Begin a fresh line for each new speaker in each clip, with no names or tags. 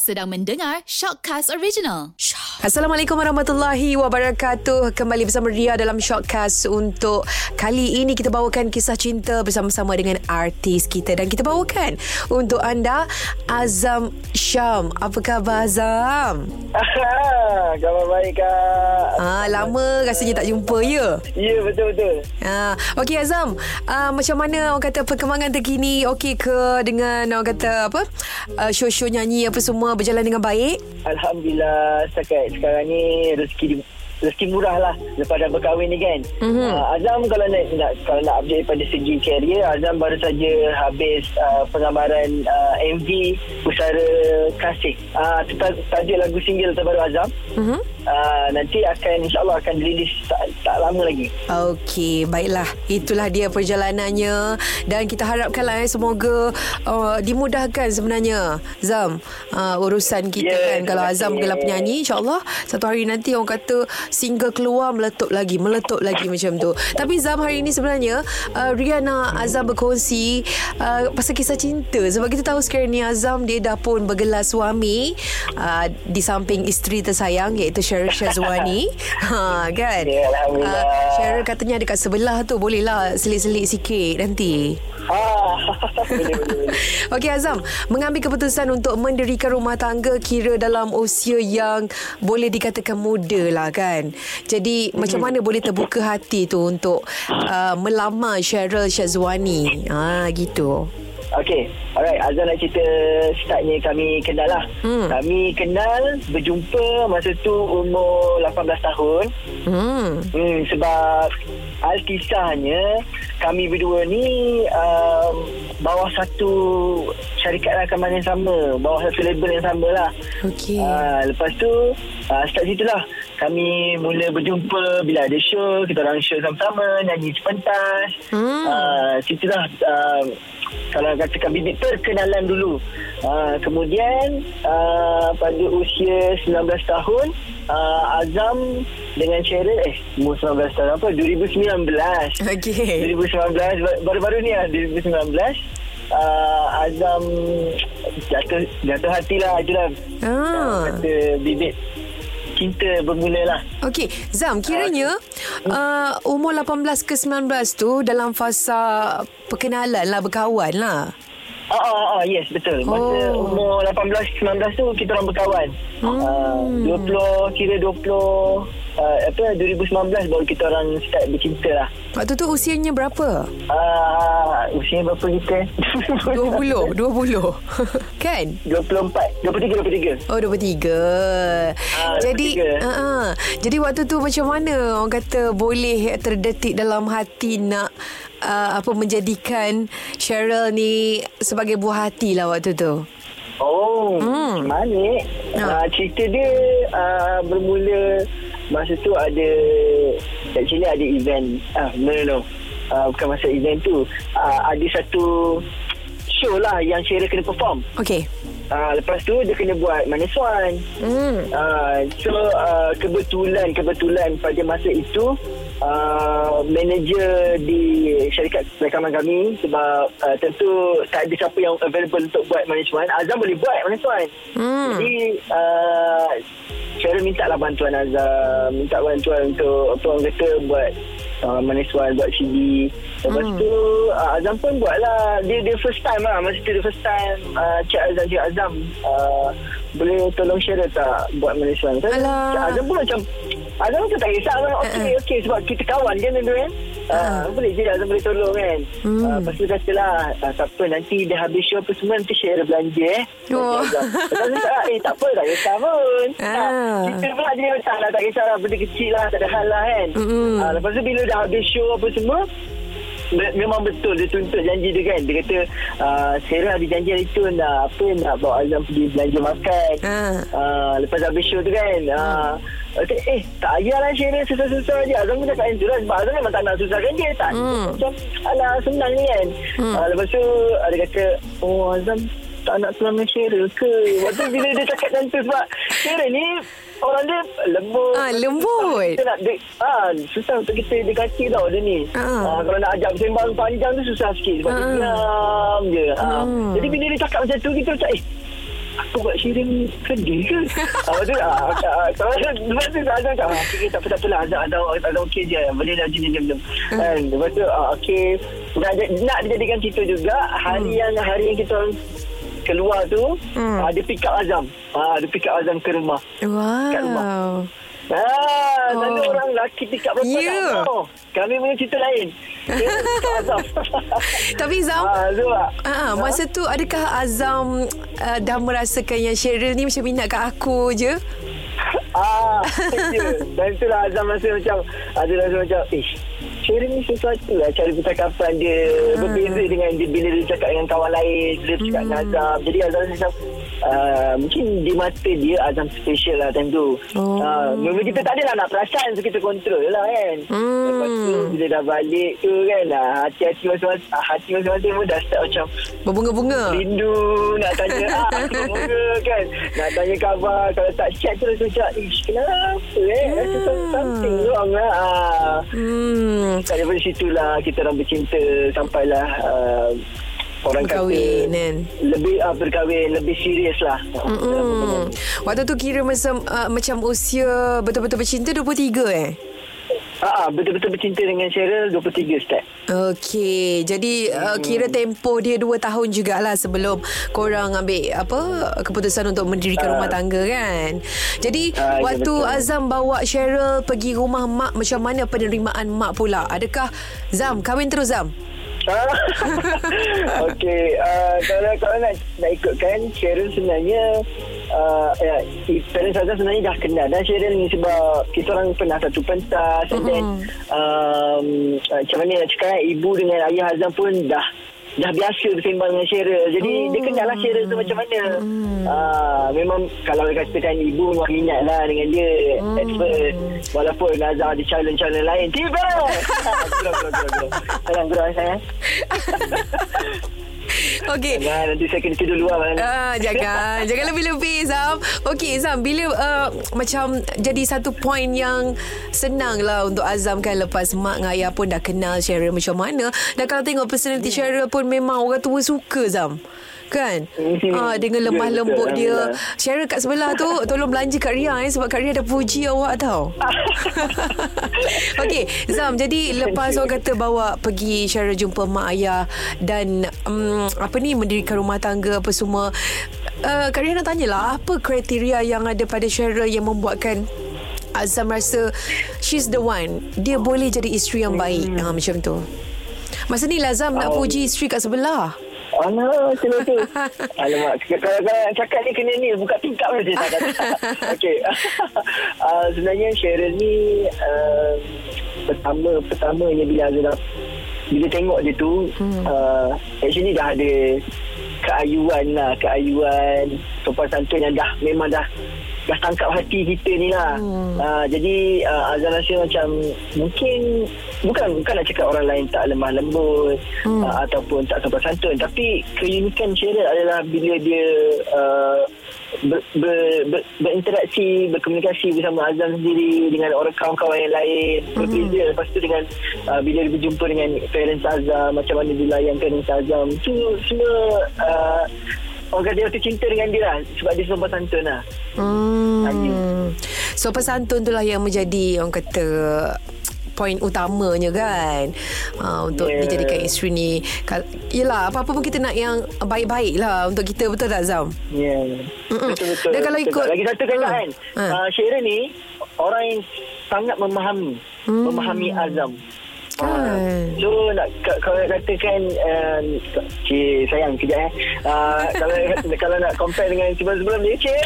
Sedang mendengar Shockcast Original.
Assalamualaikum warahmatullahi wabarakatuh. Kembali bersama Ria dalam Shortcast untuk kali ini kita bawakan kisah cinta bersama-sama dengan artis kita dan kita bawakan untuk anda Azam Syam. Apa khabar Azam?
Khabar baik kak
Ah, lama rasanya tak jumpa ya.
Ya betul-betul
Ah, okey Azam, ah, macam mana orang kata perkembangan terkini okey ke dengan orang kata apa? Uh, show-show nyanyi apa semua berjalan dengan baik?
Alhamdulillah setakat sekarang ni rezeki di, rezeki murah lah lepas dah berkahwin ni kan?
Mhm.
uh, Azam kalau nak, nak kalau nak update pada segi karier Azam baru saja habis uh, penggambaran uh, MV Pusara Kasih. Uh, tajuk lagu single terbaru Azam.
Mhm.
uh, nanti akan insyaAllah akan dirilis tak, tak lama lagi.
Okey, baiklah. Itulah dia perjalanannya. Dan kita harapkanlah eh semoga uh, dimudahkan sebenarnya Zam uh, urusan kita
Ya,
kan? kalau Azam gelap penyanyi insya-Allah satu hari nanti orang kata single keluar meletup lagi, meletup lagi macam tu. Tapi Zam hari ini sebenarnya uh, Riana Azam berkongsi uh, pasal kisah cinta sebab kita tahu sekarang ni Azam dia dah pun bergelar suami uh, di samping isteri tersayang iaitu Cheryl Shazwani. ha kan?
Ya.
Uh, Cheryl katanya dekat sebelah tu Bolehlah selit-selit sikit nanti
ah, boleh, boleh, boleh.
Okey Azam Mengambil keputusan untuk mendirikan rumah tangga Kira dalam usia yang Boleh dikatakan muda lah kan Jadi macam mana boleh terbuka hati tu Untuk uh, melamar Cheryl Shazwani ha, Gitu
Okay, alright. Azan nak cerita startnya kami kenal lah.
Hmm.
Kami kenal, berjumpa masa tu umur 18 tahun.
hmm.
Hmm, sebab alkisahnya kami berdua ni um, bawah satu syarikat rakaman yang sama. Bawah satu label yang sama lah.
Okey
Uh, lepas tu uh, start situ lah kami mula berjumpa bila ada show kita orang show sama-sama nyanyi sepentas
Hmm.
uh, situlah uh, kalau katakan bibit perkenalan dulu. Uh, kemudian uh, pada usia 19 tahun uh, Azam dengan Cheryl eh umur 19 tahun apa? 2019
Okey.
2019 ba- baru-baru ni lah 2019 uh, Azam jatuh jatuh hati lah itulah.
Ah.
kata bibit cinta bermula lah
Okey, Zam, kiranya uh, umur 18 ke 19 tu dalam fasa perkenalan lah, berkawan lah.
Ah, ah, ah, yes betul. Masa
Oh.
umur 18 19 tu kita orang berkawan.
Hmm.
Uh, 20 kira 20 uh, apa 2019 baru kita orang start bercinta lah.
Waktu tu usianya berapa?
Uh, usia berapa kita?
20, 20. kan?
24, 23 23.
Oh 23
Ah,
Jadi
23.
uh, uh, Jadi waktu tu macam mana Orang kata boleh terdetik dalam hati Nak uh, apa menjadikan Cheryl ni Sebagai buah hati lah waktu tu
Oh,
Hmm.
hmm. mana?
Ha.
Uh, cerita dia uh, bermula masa tu ada actually ada event. Ah, no no no. Uh, bukan masa event tu. Uh, ada satu show lah yang Sheryl kena perform.
Okay
Uh, lepas tu dia kena buat manis one.
hmm.
Uh, so uh, kebetulan kebetulan pada masa itu uh, manager di syarikat rekaman kami sebab uh, tentu tak ada siapa yang available untuk buat management Azam boleh buat management
Hmm.
jadi uh, Cheryl minta lah bantuan Azam minta bantuan untuk apa orang kata buat uh, management buat CD lepas
Hmm.
tu uh, Azam pun buat lah. Dia, dia first time lah. Masa tu dia first time uh, Cik Azam Cik Azam uh, boleh tolong Cheryl tak buat Saya-
Alah.
Cik Azam pun macam Azam tu tak kisah lah Okey
Uh-uh.
okey sebab kita kawan kan tu kan Uh, boleh je Azam boleh tolong kan
Hmm.
uh, Lepas tu kata lah uh, Tak apa nanti dah habis show apa semua Nanti share belanja eh
Oh.
Lepas tu cakap, Eh tak apa tak kisah pun.
Ah,
Kita pun ada tak lah Tak kisah lah Benda kecil lah Tak ada hal lah kan
Mm-mm.
Ah, Lepas tu bila dah habis show apa semua Memang betul Dia tuntut janji dia kan. Dia kata uh, Sarah ada janji hari tu Nak apa Nak bawa Azam pergi belanja makan.
Ah.
uh, Lepas habis show tu kan uh, Kata, eh tak payahlah Sheryl susah-susah je. Azam pun cakap yang tu lah Sebab Azam memang tak nak susahkan dia. Tak.
Hmm.
macam Alah senang ni kan.
Hmm.
uh, Lepas tu Ada kata Oh Azam tak nak selama Sheryl ke? Lepas tu bila dia cakap macam tu Sebab Sheryl ni Orang dia lembut
Ah, lembut.
Kita nak dia, ah, Susah untuk kita dekati tau dia ni
Ah.
ah, Kalau nak ajak bersembang panjang tu susah sikit Sebab dia
Ah.
diam je ah.
Hmm.
Jadi bila dia cakap macam tu Kita macam eh aku buat Syirin sedih ke? Ah, Lepas tu, ah, ah, ah, kalau lepas tu Azam tak, ah, okay, tak apa, tak apalah. Azam, Azam, Azam okey je. Boleh dah jom. Kan? Lepas tu, ah, okey. Nak, nak dijadikan cerita juga, hari yang hari yang kita keluar tu, ah, dia pick up Azam. Ah, dia pick up Azam ke rumah. Kat rumah.
Wow.
Ah, oh. Orang lelaki pick up perempuan
Ya.
tak tahu. Kami punya cerita lain.
Tapi Zam,
Ah, lah.
Ah, masa tu adakah Azam uh, dah merasakan yang Cheryl ni macam minat kat aku je?
Ah, je. Dan itulah Azam rasa macam ada rasa macam eh Sherry ni sesuatu lah cara percakapan dia. Berbeza dengan dia bila dia cakap dengan kawan lain dia cakap dengan Azam. Jadi Azam macam uh, mungkin di mata dia Azam special lah time tu
Oh.
uh, memang kita tak adalah nak perasan so kita kontrol lah kan
Hmm.
lepas tu bila dah balik tu kan ah, hati-hati masing-masing ah, hati masing-masing pun dah start macam
Berbunga-bunga.
Rindu nak tanya ah, Semoga kan Nak tanya khabar Kalau tak chat tu rasa macam Ish kenapa eh Rasa something wrong lah ah.
Hmm.
Daripada situ lah Kita orang bercinta Sampailah uh, Orang
Berkahwin,
kata
kan?
Lebih uh, berkahwin Lebih serius lah
Hmm. Waktu tu kira masa, uh, macam usia betul-betul bercinta 23 eh?
Ah, ah, Betul-betul bercinta dengan Cheryl 23 start
Okey, jadi uh, kira tempoh dia 2 tahun jugalah sebelum korang ambil apa keputusan untuk mendirikan rumah tangga kan. Jadi
ya,
waktu
betul.
Azam bawa Cheryl pergi rumah mak macam mana penerimaan mak pula? Adakah Zam kahwin terus Zam?
Okey, uh, kalau kalau nak nak ikutkan Cheryl sebenarnya uh, ya, parents Azam sebenarnya dah kenal. Dan Cheryl ni sebab kita orang pernah satu pentas and then um, uh, macam mana nak cakap eh, ibu dengan ayah Azam pun dah dah biasa bersembang dengan Cheryl. Jadi dia kenal lah Cheryl tu macam mana. Uh, memang kalau katakan ibu memang minat lah dengan dia at first. Walaupun Azam ada challenge-challenge lain. Tiba! Gurau, gurau, gurau. Sayang, gurau sayang.
Okey.
Nanti saya kena tidur luar kan.
Ah, jangan Jangan lebih-lebih Zam Okey Zam Bila uh, Macam Jadi satu poin yang Senang lah Untuk Azam kan Lepas mak dengan ayah pun Dah kenal Cheryl macam mana Dan kalau tengok personality Cheryl pun Memang orang tua suka Zam Kan
Mhm.
ah, Dengan
Ya,
lemah
betul.
lembut dia
Alhamdulillah.
Cheryl kat sebelah tu Tolong belanja kat Ria eh, Sebab kat Ria dah puji awak tau Okey Zam Jadi lepas orang kata Bawa pergi Cheryl jumpa mak ayah Dan um, Apa ni Mendirikan rumah tangga Apa semua uh, Kak Ria nak tanyalah Apa kriteria yang ada pada Cheryl Yang membuatkan Azam rasa She's the one Dia boleh jadi isteri yang baik hmm. ha, Macam tu Masa ni Lazam nak
Oh.
puji isteri kat sebelah
Alah, tu. Alamak, kalau kalau nak cakap ni kena ni, buka tingkap. Tak, tak, tak. Okey. uh, sebenarnya Cheryl ni uh, pertama pertamanya bila Azra bila tengok dia tu hmm. uh, actually dah ada keayuan lah, keayuan sopan santun yang dah memang dah dah tangkap hati kita ni lah. Hmm. Uh, jadi uh, Azan rasa macam mungkin bukan bukan nak cakap orang lain tak lemah lembut hmm. uh, ataupun tak sopan santun tapi keunikan Cheryl adalah bila dia uh, ber, ber, ber, berinteraksi berkomunikasi bersama Azam sendiri dengan orang kawan-kawan yang lain berbeza lepas tu dengan uh, bila dia berjumpa dengan parents Azam macam mana dia layan parents Azam tu semua uh, orang kata dia tu cinta dengan dia lah sebab dia sopan santun lah
Hmm. So pesantun tu lah yang menjadi orang kata poin utamanya kan uh, untuk yeah.
Yeah.
dijadikan isteri ni yelah apa-apa pun kita nak yang baik-baik lah untuk kita betul tak Zam
Ya.
Mm-mm.
Betul-betul.
Dan kalau
Betul.
ikut-
Lagi satu kan
Hmm.
kan.
Ha.
Uh, Syeira ni orang yang sangat memahami.
Hmm.
Memahami Azam.
Kan.
Ah, so nak ka- kalau katakan um, Cik sayang kejap eh uh, kalau kalau nak compare dengan sebelum-sebelum ni Cik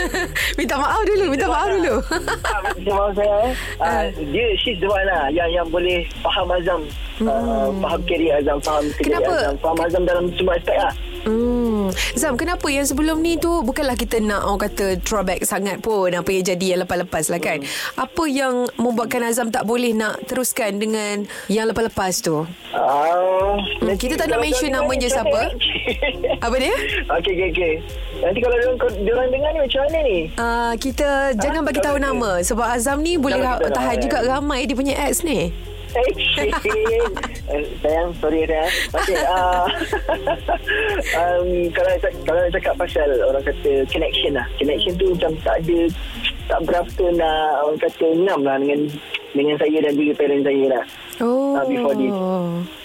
minta maaf dulu minta maaf dulu
Macam maaf saya eh. Uh, dia she's the one lah yang yang boleh faham Azam. Uh, faham career Azam, faham kerja
Hmm. Kenapa?
Azam, faham Azam dalam semua aspek lah.
Hmm. Zam, kenapa yang sebelum ni tu bukanlah kita nak orang kata throwback sangat pun apa yang jadi yang lepas-lepas lah kan. Apa yang membuatkan Azam tak boleh nak teruskan dengan yang lepas-lepas tu?
Uh,
Hmm, kita tak nak mention nama je siapa. Apa dia?
Okey, okey, okey. Nanti kalau diorang, diorang dengar ni macam mana ni?
Uh, kita jangan bagi tahu nama sebab Azam ni boleh ha- tahan juga
kan?
ramai dia punya ex ni.
Action. Eh, sayang, sorry sayang. Okay, uh, um, kalau kalau nak cakap pasal orang kata connection lah. Connection tu macam tak ada tak berapa nak orang kata ngam lah dengan dengan saya dan juga parent saya lah.
Oh.
Ah, before this.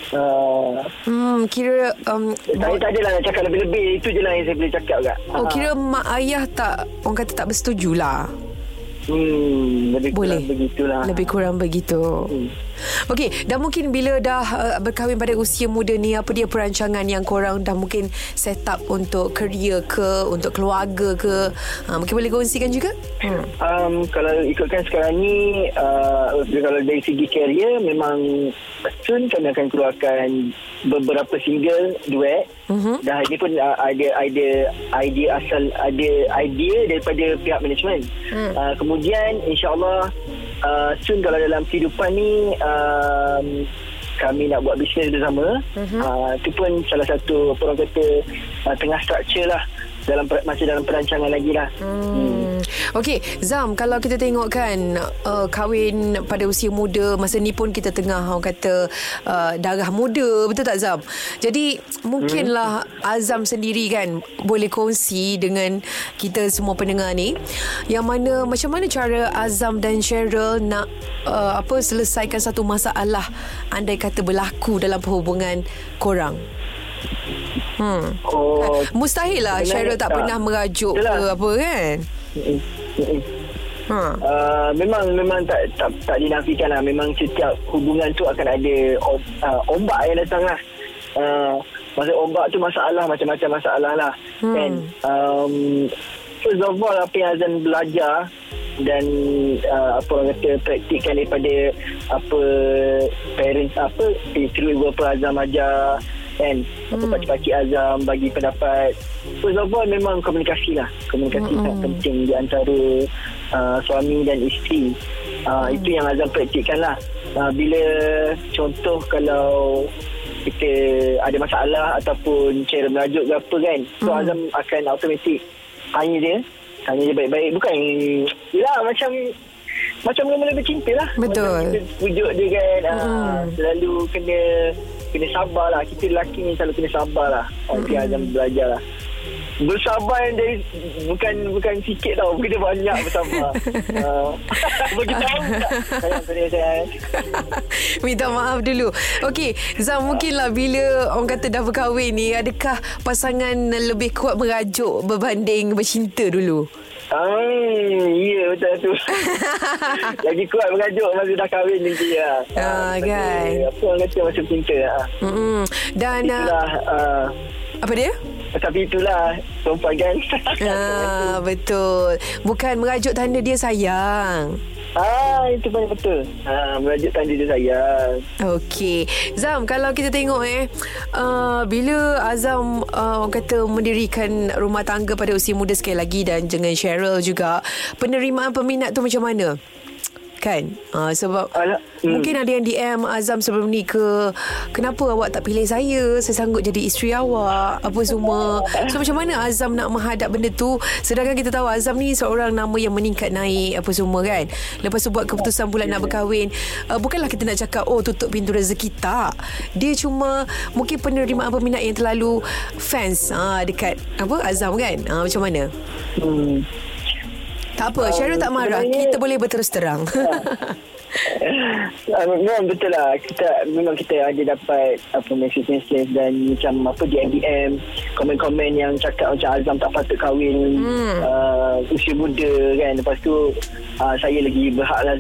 Uh,
Hmm, kira um,
saya tak adalah nak cakap lebih-lebih. Itu je lah yang saya boleh cakap kat.
Oh,
Ah.
kira mak ayah tak orang kata tak bersetuju lah.
Hmm, lebih
Boleh.
kurang begitulah.
Lebih kurang begitu.
Hmm.
Okey, dah mungkin bila dah uh, berkahwin pada usia muda ni, apa dia perancangan yang korang dah mungkin set up untuk kerja ke, untuk keluarga ke? Ha, mungkin boleh kongsikan juga? Hmm.
Um, kalau ikutkan sekarang ni uh, kalau dari segi career memang soon kami akan keluarkan beberapa single duet
Mhm.
dan ini pun uh, ada ada idea asal ada idea daripada pihak management
Hmm.
uh, kemudian insyaallah uh, soon kalau dalam kehidupan ni um, kami nak buat bisnes bersama
Mhm.
uh, itu pun salah satu orang kata uh, tengah structure lah dalam masih dalam perancangan lagi lah
Hmm. Okey, Zam, kalau kita tengok kan uh, kahwin pada usia muda, masa ni pun kita tengah orang kata uh, darah muda, betul tak Zam? Jadi mungkinlah Azam sendiri kan boleh kongsi dengan kita semua pendengar ni yang mana macam mana cara Azam dan Cheryl nak uh, apa selesaikan satu masalah andai kata berlaku dalam perhubungan korang. Hmm.
Oh,
Mustahil lah Cheryl tak
tak.
pernah merajuk
Yelah.
ke apa kan? Ha.
Uh, memang memang tak tak tak dinafikan lah. Memang setiap hubungan tu akan ada om, uh, ombak yang datang lah. Uh, masa ombak tu masalah macam-macam masalah lah.
Hmm.
Kan? Um, first of all apa yang Azan belajar dan uh, apa orang kata praktikkan daripada apa parents apa eh, through beberapa Azam ajar kan apa
Hmm.
pakcik-pakcik Azam bagi pendapat first of all memang komunikasi lah komunikasi
Hmm.
sangat penting di antara uh, suami dan isteri uh,
Hmm.
itu yang Azam praktikkan lah uh, bila contoh kalau kita ada masalah ataupun cara merajuk ke apa kan so
Hmm.
Azam akan automatik tanya dia tanya dia baik-baik bukan yelah macam macam mula-mula bercinta lah
Betul.
macam kita pujuk dia kan ah,
Mm-mm.
selalu kena kena sabar lah. Kita lelaki ni selalu kena sabar lah. Nanti Azam belajar lah. Bersabar yang dari bukan bukan sikit tau. Kena banyak bersabar. Uh, bagi tahu tak? Sayang sayang sayang
Minta maaf dulu. Okey Zam mungkinlah Bila orang kata dah berkahwin ni Adakah pasangan Lebih kuat merajuk Berbanding bercinta dulu
Ah, ya betul tu. Lagi kuat mengajuk masa dah kahwin nanti lah.
Ah,
masa-
kan.
Apa orang kata masa cinta.
Mm-mm. Dan uh,
Itulah, uh,
Apa dia?
tapi itulah perempuan kan.
Ah, betul Bukan merajuk tanda dia sayang
ah, itu pun betul. Ah, merajuk tanda dia sayang.
Okey Zam Kalau kita tengok eh uh, Bila Azam uh, Orang kata Mendirikan rumah tangga Pada usia muda sekali lagi Dan dengan Cheryl juga Penerimaan peminat tu macam mana? Kan? Uh, Sebab
Alah, hmm.
Mungkin ada yang DM Azam sebelum ni ke Kenapa awak tak pilih saya? Saya sanggup jadi isteri awak Apa semua. So macam mana Azam nak menghadap benda tu? Sedangkan kita tahu Azam ni seorang nama yang meningkat naik Apa semua kan? Lepas tu buat keputusan pula nak berkahwin. Uh, Bukanlah kita nak cakap Oh tutup pintu rezeki. Tak. Dia cuma Mungkin penerimaan peminat yang terlalu Fans uh, Dekat Apa Azam kan? Uh, Macam mana?
Hmm.
Tak apa Cheryl tak marah. Kita boleh berterus terang.
Ah, memang betul lah. Kita memang kita ada dapat apa message-message dan macam apa DM komen-komen yang cakap macam Azam tak patut kahwin
Hmm.
uh, usia muda kan. Lepas tu uh, saya lagi berhak lah.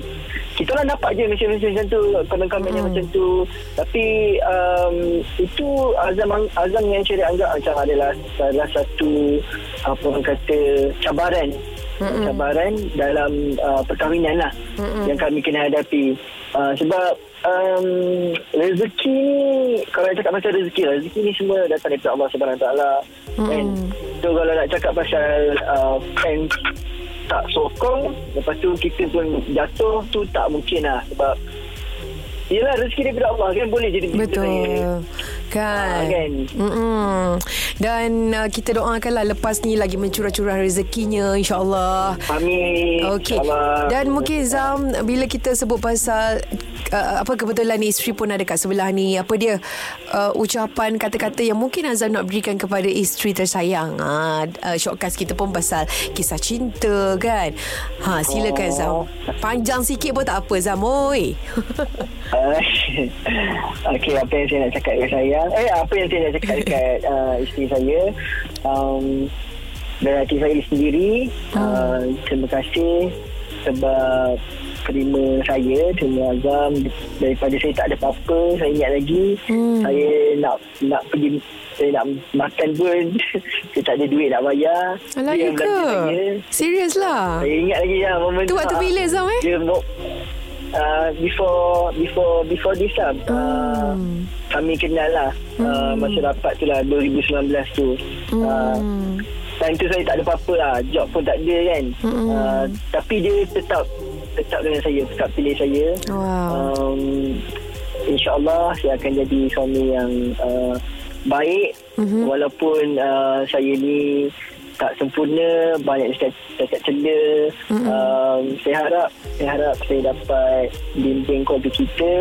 Kita orang dapat je message-message macam tu komen-komen yang
Hmm.
macam tu. Tapi um, itu Azam Azam yang saya anggap macam adalah salah satu apa orang kata cabaran
Mm-mm.
cabaran dalam uh, perkahwinan lah
Mm-mm.
yang kami kena hadapi uh, sebab um, rezeki ni kalau nak cakap pasal rezeki lah, rezeki ni semua datang daripada Allah Subhanahu Taala kan so kalau nak cakap pasal uh, fans tak sokong lepas tu kita pun jatuh tu tak mungkin lah sebab Yelah rezeki daripada Allah kan boleh jadi
Betul
Ah,
Kan
kan?
Mm-mm. Dan uh, kita doakanlah lepas ni lagi mencurah-curah rezekinya insyaAllah.
Amin.
Okey. Dan mungkin Zam bila kita sebut pasal uh, apa kebetulan ni isteri pun ada kat sebelah ni. Apa dia uh, ucapan kata-kata yang mungkin Azam nak berikan kepada isteri tersayang. Ha uh, shortcast kita pun pasal kisah cinta kan. Ha silakan Zam.
Oh.
Panjang sikit pun tak apa Zam oi.
Uh, Okey, apa yang saya nak cakap dekat saya Eh, apa yang saya nak cakap dekat uh, isteri saya um, Dan hati saya sendiri uh, Terima kasih Sebab terima saya Terima Azam Daripada saya tak ada apa-apa Saya ingat lagi
Hmm.
Saya nak nak pergi Saya nak makan pun Saya tak ada duit nak bayar
Alah ya ke? Serius lah.
Saya ingat lagi lah momen
Tu waktu bila, Zam, eh?
Dia uh, before before before this lah uh,
Hmm.
kami kenal lah uh, masa rapat tu lah 2019 tu uh,
Hmm.
time tu saya tak ada apa-apa lah job pun tak ada kan
Mm-mm.
uh, tapi dia tetap tetap dengan saya tetap pilih saya
Wow.
um, InsyaAllah saya akan jadi suami yang uh, baik
Mhm.
walaupun uh, saya ni tak sempurna banyak cacat cacat celah
Mhm.
um, saya harap saya harap saya dapat bimbing keluarga kita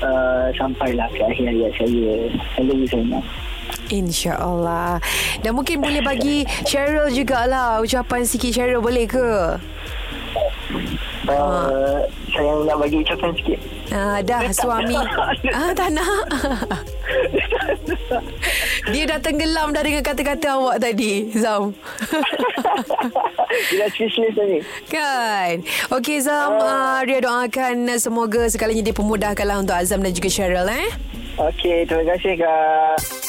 uh, sampailah ke akhir hayat saya. I love you so much
InsyaAllah. Dan mungkin boleh bagi Cheryl jugalah Ucapan sikit Cheryl boleh ke?
uh, saya nak bagi ucapan sikit.
Ah, dah suami. Ah, Tak nak Dia dah tenggelam dah dengan kata-kata awak tadi Zam.
Dia dah speechless tadi.
Kan? Okey Zam uh, Ria doakan Semoga segalanya dipermudahkanlah Untuk Azam dan juga Cheryl eh.
Okey, terima kasih kak.